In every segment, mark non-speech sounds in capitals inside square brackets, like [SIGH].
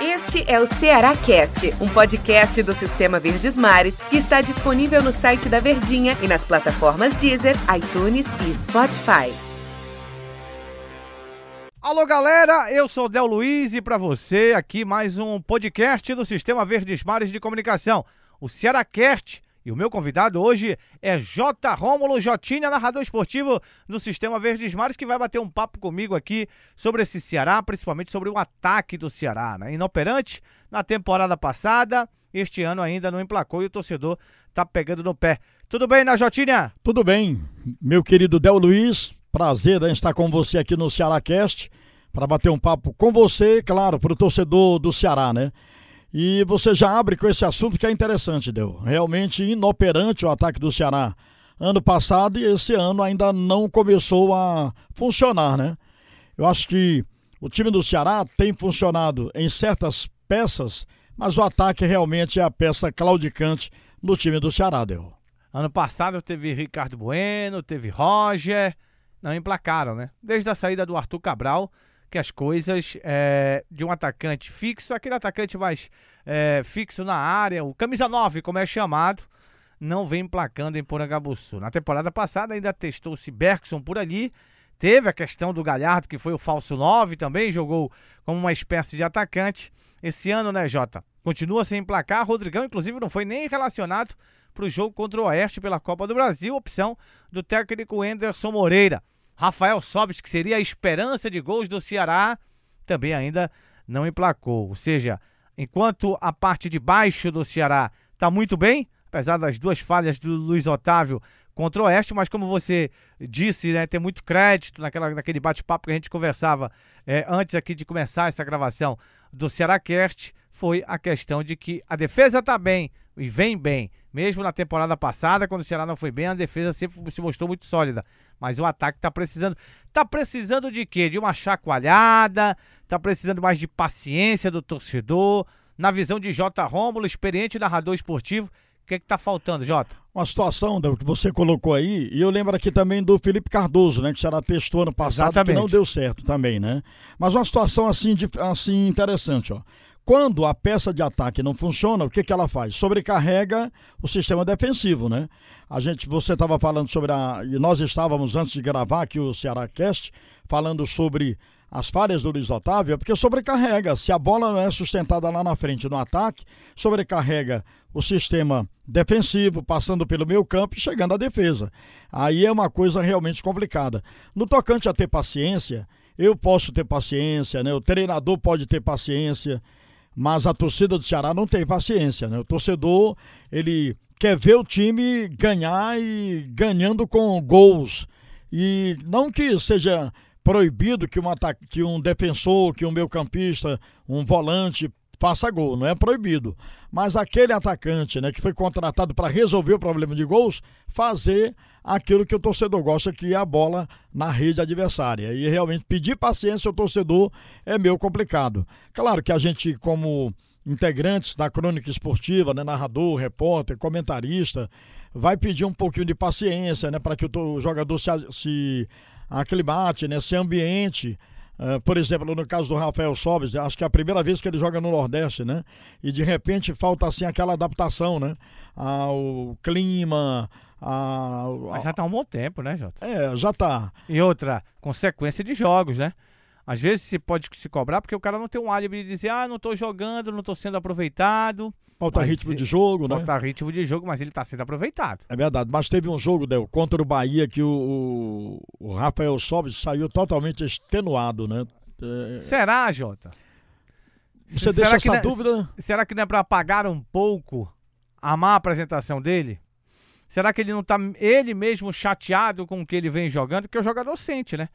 Este é o Ceará Cast, um podcast do Sistema Verdes Mares que está disponível no site da Verdinha e nas plataformas Deezer, iTunes e Spotify. Alô galera, eu sou Del Luiz e para você aqui mais um podcast do Sistema Verdes Mares de Comunicação, o Ceará Cast. E o meu convidado hoje é J. Rômulo Jotinha, narrador esportivo do Sistema Verdes Mares, que vai bater um papo comigo aqui sobre esse Ceará, principalmente sobre o ataque do Ceará. Né? Inoperante na temporada passada, este ano ainda não emplacou e o torcedor tá pegando no pé. Tudo bem, né, Jotinha? Tudo bem, meu querido Del Luiz. Prazer em estar com você aqui no Ceará Cast para bater um papo com você, claro, para o torcedor do Ceará, né? E você já abre com esse assunto que é interessante, Deu. Realmente inoperante o ataque do Ceará ano passado e esse ano ainda não começou a funcionar, né? Eu acho que o time do Ceará tem funcionado em certas peças, mas o ataque realmente é a peça claudicante no time do Ceará, Deu. Ano passado teve Ricardo Bueno, teve Roger, não emplacaram, né? Desde a saída do Arthur Cabral, que as coisas é, de um atacante fixo, aquele atacante mais é, fixo na área, o camisa 9, como é chamado, não vem emplacando em Porangabuçu. Na temporada passada ainda testou-se Bergson por ali, teve a questão do Galhardo, que foi o falso 9 também, jogou como uma espécie de atacante. Esse ano, né, Jota? Continua sem emplacar. Rodrigão, inclusive, não foi nem relacionado para o jogo contra o Oeste pela Copa do Brasil, opção do técnico Anderson Moreira. Rafael Sobis, que seria a esperança de gols do Ceará, também ainda não emplacou. Ou seja, enquanto a parte de baixo do Ceará está muito bem, apesar das duas falhas do Luiz Otávio contra o Oeste, mas como você disse, né, tem muito crédito naquela, naquele bate-papo que a gente conversava é, antes aqui de começar essa gravação do Ceará Cast, foi a questão de que a defesa está bem e vem bem. Mesmo na temporada passada, quando o Ceará não foi bem, a defesa sempre se mostrou muito sólida. Mas o ataque tá precisando. Tá precisando de quê? De uma chacoalhada, tá precisando mais de paciência do torcedor. Na visão de J. Rômulo, experiente narrador esportivo, o que, é que tá faltando, Jota? Uma situação que você colocou aí, e eu lembro aqui também do Felipe Cardoso, né? Que será testou ano passado, Exatamente. que não deu certo também, né? Mas uma situação assim, de, assim interessante, ó. Quando a peça de ataque não funciona, o que, que ela faz? Sobrecarrega o sistema defensivo, né? A gente, você estava falando sobre a. E nós estávamos, antes de gravar aqui o Ceará Cast, falando sobre as falhas do Luiz Otávio, é porque sobrecarrega. Se a bola não é sustentada lá na frente no ataque, sobrecarrega o sistema defensivo, passando pelo meio campo e chegando à defesa. Aí é uma coisa realmente complicada. No tocante a ter paciência, eu posso ter paciência, né? O treinador pode ter paciência mas a torcida do Ceará não tem paciência, né? O torcedor, ele quer ver o time ganhar e ganhando com gols. E não que seja proibido que um, que um defensor, que um meio-campista, um volante faça gol, não é proibido. Mas aquele atacante, né, que foi contratado para resolver o problema de gols, fazer aquilo que o torcedor gosta, que é a bola na rede adversária. E realmente pedir paciência ao torcedor é meio complicado. Claro que a gente, como integrantes da crônica esportiva, né, narrador, repórter, comentarista, vai pedir um pouquinho de paciência, né, para que o jogador se, se aclimate, né, se ambiente Uh, por exemplo, no caso do Rafael Sobes, acho que é a primeira vez que ele joga no Nordeste, né? E de repente falta assim aquela adaptação, né? Ao clima, a, Mas já tá há um bom tempo, né, Jota? É, já tá. E outra, consequência de jogos, né? Às vezes se pode se cobrar porque o cara não tem um álibi de dizer, ah, não tô jogando, não tô sendo aproveitado. Falta ritmo de jogo, né? Falta ritmo de jogo, mas ele está sendo aproveitado. É verdade, mas teve um jogo, Del, contra o Bahia que o, o, Rafael Sobis saiu totalmente extenuado, né? É... Será, Jota? Você será deixa essa é, dúvida? Será que não é para apagar um pouco a má apresentação dele? Será que ele não está ele mesmo chateado com o que ele vem jogando? Porque o jogador sente, né?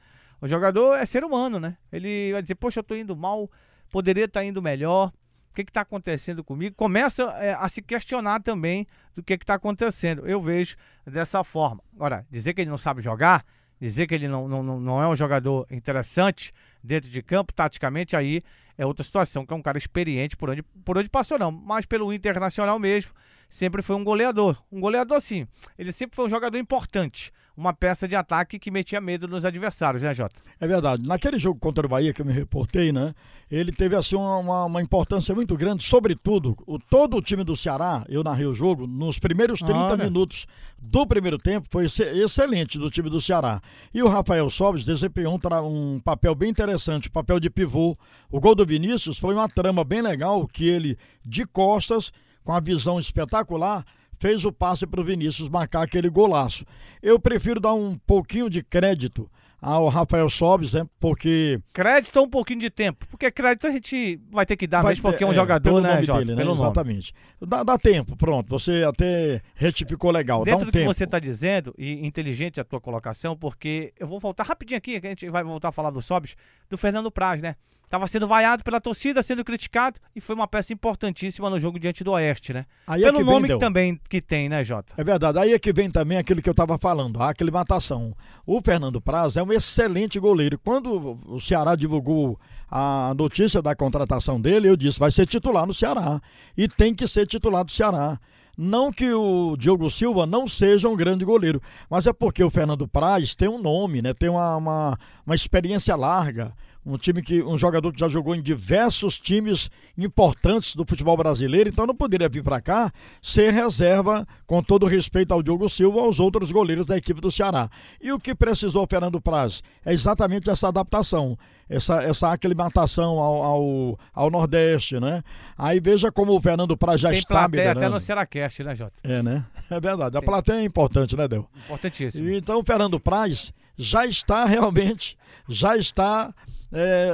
O jogador é ser humano, né? Ele vai dizer, poxa, eu tô indo mal, poderia estar tá indo melhor o que está acontecendo comigo, começa é, a se questionar também do que está acontecendo. Eu vejo dessa forma. Agora, dizer que ele não sabe jogar, dizer que ele não, não, não é um jogador interessante dentro de campo, taticamente, aí é outra situação, que é um cara experiente por onde, por onde passou, não, mas pelo internacional mesmo, sempre foi um goleador. Um goleador, sim, ele sempre foi um jogador importante, uma peça de ataque que metia medo nos adversários, né, Jota? É verdade. Naquele jogo contra o Bahia que eu me reportei, né? Ele teve assim uma, uma importância muito grande, sobretudo, o, todo o time do Ceará, eu narrei o jogo, nos primeiros 30 Olha. minutos do primeiro tempo, foi excelente do time do Ceará. E o Rafael Sobes desempenhou um, um papel bem interessante, papel de pivô. O gol do Vinícius foi uma trama bem legal, que ele, de costas, com a visão espetacular, fez o passe para o Vinícius marcar aquele golaço. Eu prefiro dar um pouquinho de crédito ao Rafael Sobes, né? Porque. Crédito ou um pouquinho de tempo? Porque crédito a gente vai ter que dar vai, mesmo porque é um é, jogador, né, Jota? Dele, né? Exatamente. Dá, dá, tempo, pronto. Você até retificou legal. Dentro dá um do tempo. que você está dizendo, e inteligente a tua colocação, porque eu vou voltar rapidinho aqui, que a gente vai voltar a falar do Sobes, do Fernando Praz, né? Estava sendo vaiado pela torcida, sendo criticado e foi uma peça importantíssima no jogo diante do Oeste, né? Aí é Pelo é nome que também que tem, né, Jota? É verdade. Aí é que vem também aquilo que eu estava falando, a aclimatação. O Fernando Praz é um excelente goleiro. Quando o Ceará divulgou a notícia da contratação dele, eu disse, vai ser titular no Ceará. E tem que ser titular do Ceará. Não que o Diogo Silva não seja um grande goleiro, mas é porque o Fernando Praz tem um nome, né? Tem uma, uma, uma experiência larga um time que um jogador que já jogou em diversos times importantes do futebol brasileiro, então não poderia vir para cá ser reserva com todo respeito ao Diogo Silva aos outros goleiros da equipe do Ceará. E o que precisou o Fernando Praz é exatamente essa adaptação, essa, essa aclimatação ao, ao, ao, Nordeste, né? Aí veja como o Fernando Praz já Tem está plateia até no Cearacast, né, Jota? É, né? É verdade. A Tem. plateia é importante, né, Del? Importantíssimo. Então o Fernando Praz já está realmente, já está é,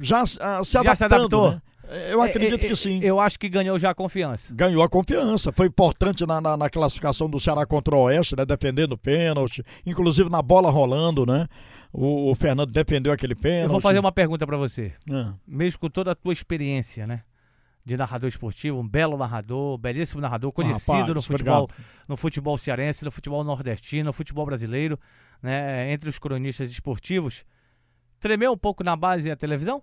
já ah, se. Já se adaptou? Né? Eu é, acredito é, que sim. Eu acho que ganhou já a confiança. Ganhou a confiança. Foi importante na, na, na classificação do Ceará contra o Oeste, né? Defendendo o pênalti. Inclusive na bola rolando, né? O, o Fernando defendeu aquele pênalti. Eu vou fazer uma pergunta para você. É. Mesmo com toda a tua experiência, né? De narrador esportivo, um belo narrador, belíssimo narrador, conhecido rapaz, no futebol, no futebol cearense, no futebol nordestino, no futebol brasileiro, né? Entre os cronistas esportivos tremeu um pouco na base e a televisão?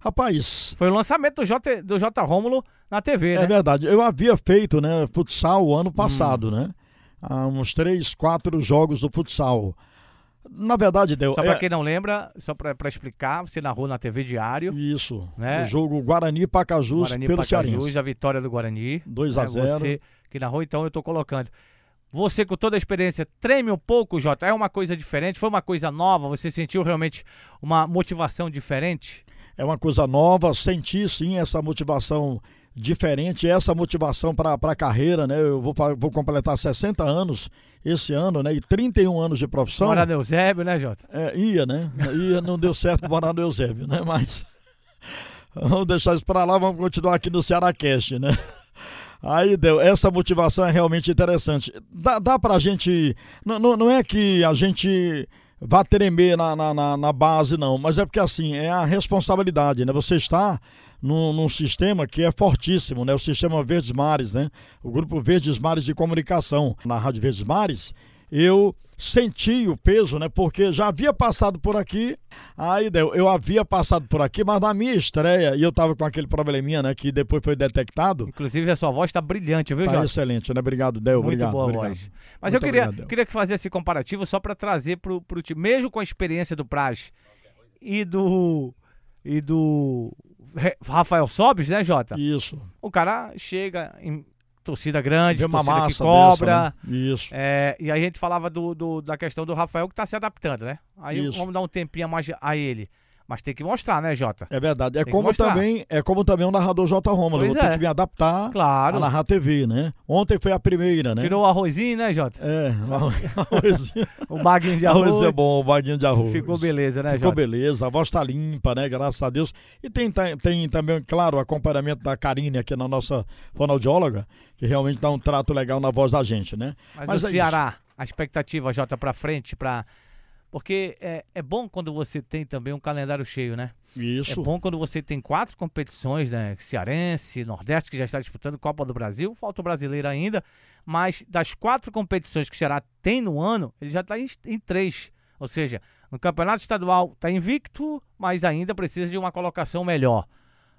Rapaz. Foi o lançamento do J, do J Rômulo na TV, é né? É verdade. Eu havia feito, né, futsal o ano passado, hum. né? Há uns três, quatro jogos do futsal. Na verdade, deu. Só para é... quem não lembra, só para explicar, você narrou na TV Diário. Isso. Né? O jogo Guarani Pacajus Guarani pelo Pacajus, Cearense. a vitória do Guarani. 2 a 0 né? Você que narrou, então eu tô colocando. Você, com toda a experiência, treme um pouco, Jota? É uma coisa diferente? Foi uma coisa nova? Você sentiu realmente uma motivação diferente? É uma coisa nova, senti sim essa motivação diferente, essa motivação para a carreira, né? Eu vou, vou completar 60 anos esse ano, né? E 31 anos de profissão. Morar no Eusébio, né, Jota? É, ia, né? Ia, não deu certo morar no Eusébio, né? Mas [LAUGHS] vamos deixar isso para lá, vamos continuar aqui no Ceará Cast, né? Aí deu, essa motivação é realmente interessante. Dá, dá pra gente. Não, não, não é que a gente vá tremer na, na, na, base, não, mas é porque assim, é a responsabilidade, né? Você está num, num, sistema que é fortíssimo, né? O sistema Verdes Mares, né? O grupo Verdes Mares de Comunicação. Na Rádio Verdes Mares, eu senti o peso, né? Porque já havia passado por aqui, aí deu, eu havia passado por aqui, mas na minha estreia, e eu tava com aquele probleminha, né? Que depois foi detectado. Inclusive a sua voz tá brilhante, viu, tá Jorge? excelente, né? Obrigado, Del. Muito obrigado, boa obrigado. voz. Mas Muito eu queria, obrigado, queria fazer esse comparativo só para trazer pro, pro time, mesmo com a experiência do Praz e do e do Rafael Sobes, né, Jota? Isso. O cara chega em torcida grande, Vê uma massa que cobra. Dessa, né? Isso. É, e aí a gente falava do, do, da questão do Rafael que está se adaptando, né? Aí Isso. vamos dar um tempinho a mais a ele. Mas tem que mostrar, né, Jota? É verdade. É como também, é como também o narrador J. Romulo. Pois Vou é. ter que me adaptar claro. a narrar TV, né? Ontem foi a primeira, né? Tirou o arrozinho, né, Jota? É, o arrozinho. [LAUGHS] o baguinho de arroz. arroz é bom, o baguinho de arroz. Ficou beleza, né, Ficou Jota? beleza, a voz tá limpa, né? Graças a Deus. E tem, tem, tem também, claro, o acompanhamento da Karine aqui na nossa fonoaudióloga, que realmente dá um trato legal na voz da gente, né? Mas, Mas o é Ceará, isso. a expectativa, Jota, pra frente, pra... Porque é, é bom quando você tem também um calendário cheio, né? Isso. É bom quando você tem quatro competições, né? Cearense, Nordeste, que já está disputando Copa do Brasil, falta o brasileiro ainda, mas das quatro competições que o Ceará tem no ano, ele já está em, em três. Ou seja, no Campeonato Estadual está invicto, mas ainda precisa de uma colocação melhor.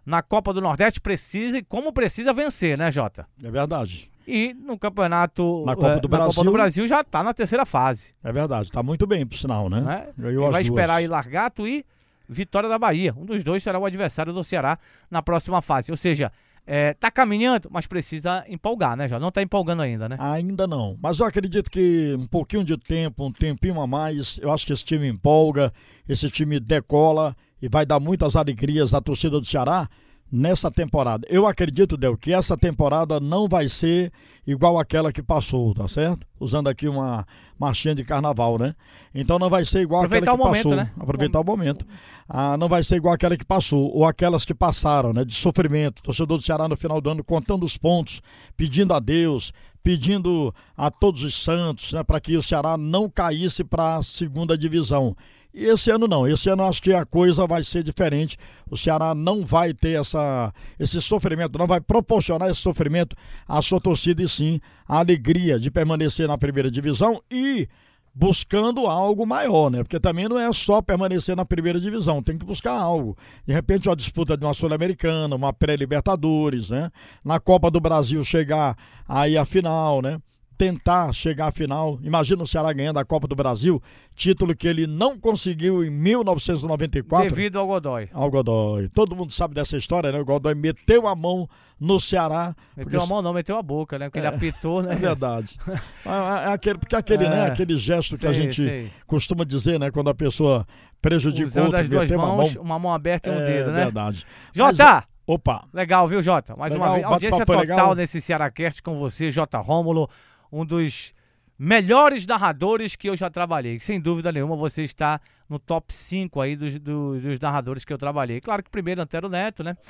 Na Copa do Nordeste precisa e como precisa vencer, né, Jota? É verdade. E no campeonato. Na Copa do, Brasil, Copa do Brasil já está na terceira fase. É verdade, está muito bem, por sinal, né? né? vai duas. esperar aí Largato e Vitória da Bahia. Um dos dois será o adversário do Ceará na próxima fase. Ou seja, é, tá caminhando, mas precisa empolgar, né, já? Não tá empolgando ainda, né? Ainda não. Mas eu acredito que um pouquinho de tempo, um tempinho a mais, eu acho que esse time empolga, esse time decola e vai dar muitas alegrias à torcida do Ceará nessa temporada. Eu acredito, Del, que essa temporada não vai ser igual aquela que passou, tá certo? Usando aqui uma marchinha de carnaval, né? Então não vai ser igual Aproveitar aquela que momento, passou. Né? Aproveitar o momento. Ah, não vai ser igual aquela que passou, ou aquelas que passaram, né? De sofrimento. torcedor do Ceará no final do ano contando os pontos, pedindo a Deus, pedindo a todos os santos, né? Para que o Ceará não caísse para a segunda divisão. E esse ano não, esse ano acho que a coisa vai ser diferente. O Ceará não vai ter essa, esse sofrimento, não vai proporcionar esse sofrimento à sua torcida e sim a alegria de permanecer na primeira divisão e buscando algo maior, né? Porque também não é só permanecer na primeira divisão, tem que buscar algo. De repente, uma disputa de uma Sul-Americana, uma pré-Libertadores, né? Na Copa do Brasil chegar aí à final, né? Tentar chegar à final. Imagina o Ceará ganhando a Copa do Brasil, título que ele não conseguiu em 1994. Devido ao Godoy. Ao Godoy. Todo mundo sabe dessa história, né? O Godoy meteu a mão no Ceará. Meteu porque... a mão não, meteu a boca, né? Porque é, ele apitou, né? É verdade. é, [LAUGHS] é aquele, porque aquele, né? é, né? Aquele gesto que a gente sei. costuma dizer, né? Quando a pessoa prejudica Usando outro, as duas mãos, uma, mão... uma mão aberta e um é, dedo, né? É verdade. Jota! Opa! Legal, viu, Jota? Mais legal, uma vez. Audiência total legal. nesse Cearacast com você, Jota Rômulo um dos melhores narradores que eu já trabalhei. Sem dúvida nenhuma, você está no top 5 aí dos, dos, dos narradores que eu trabalhei. Claro que primeiro Antero Neto, né? [LAUGHS]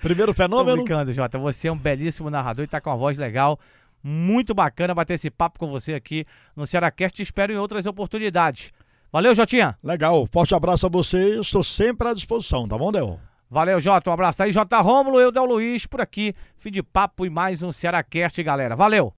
Primeiro fenômeno. Tô brincando, Jota. Você é um belíssimo narrador e tá com uma voz legal. Muito bacana bater esse papo com você aqui no Cearacast. Te espero em outras oportunidades. Valeu, Jotinha. Legal. Forte abraço a você. Estou sempre à disposição, tá bom, Del? Valeu, Jota. Um abraço aí, Jota Rômulo, eu, Del Luiz, por aqui. Fim de papo e mais um Cearacast, galera. Valeu!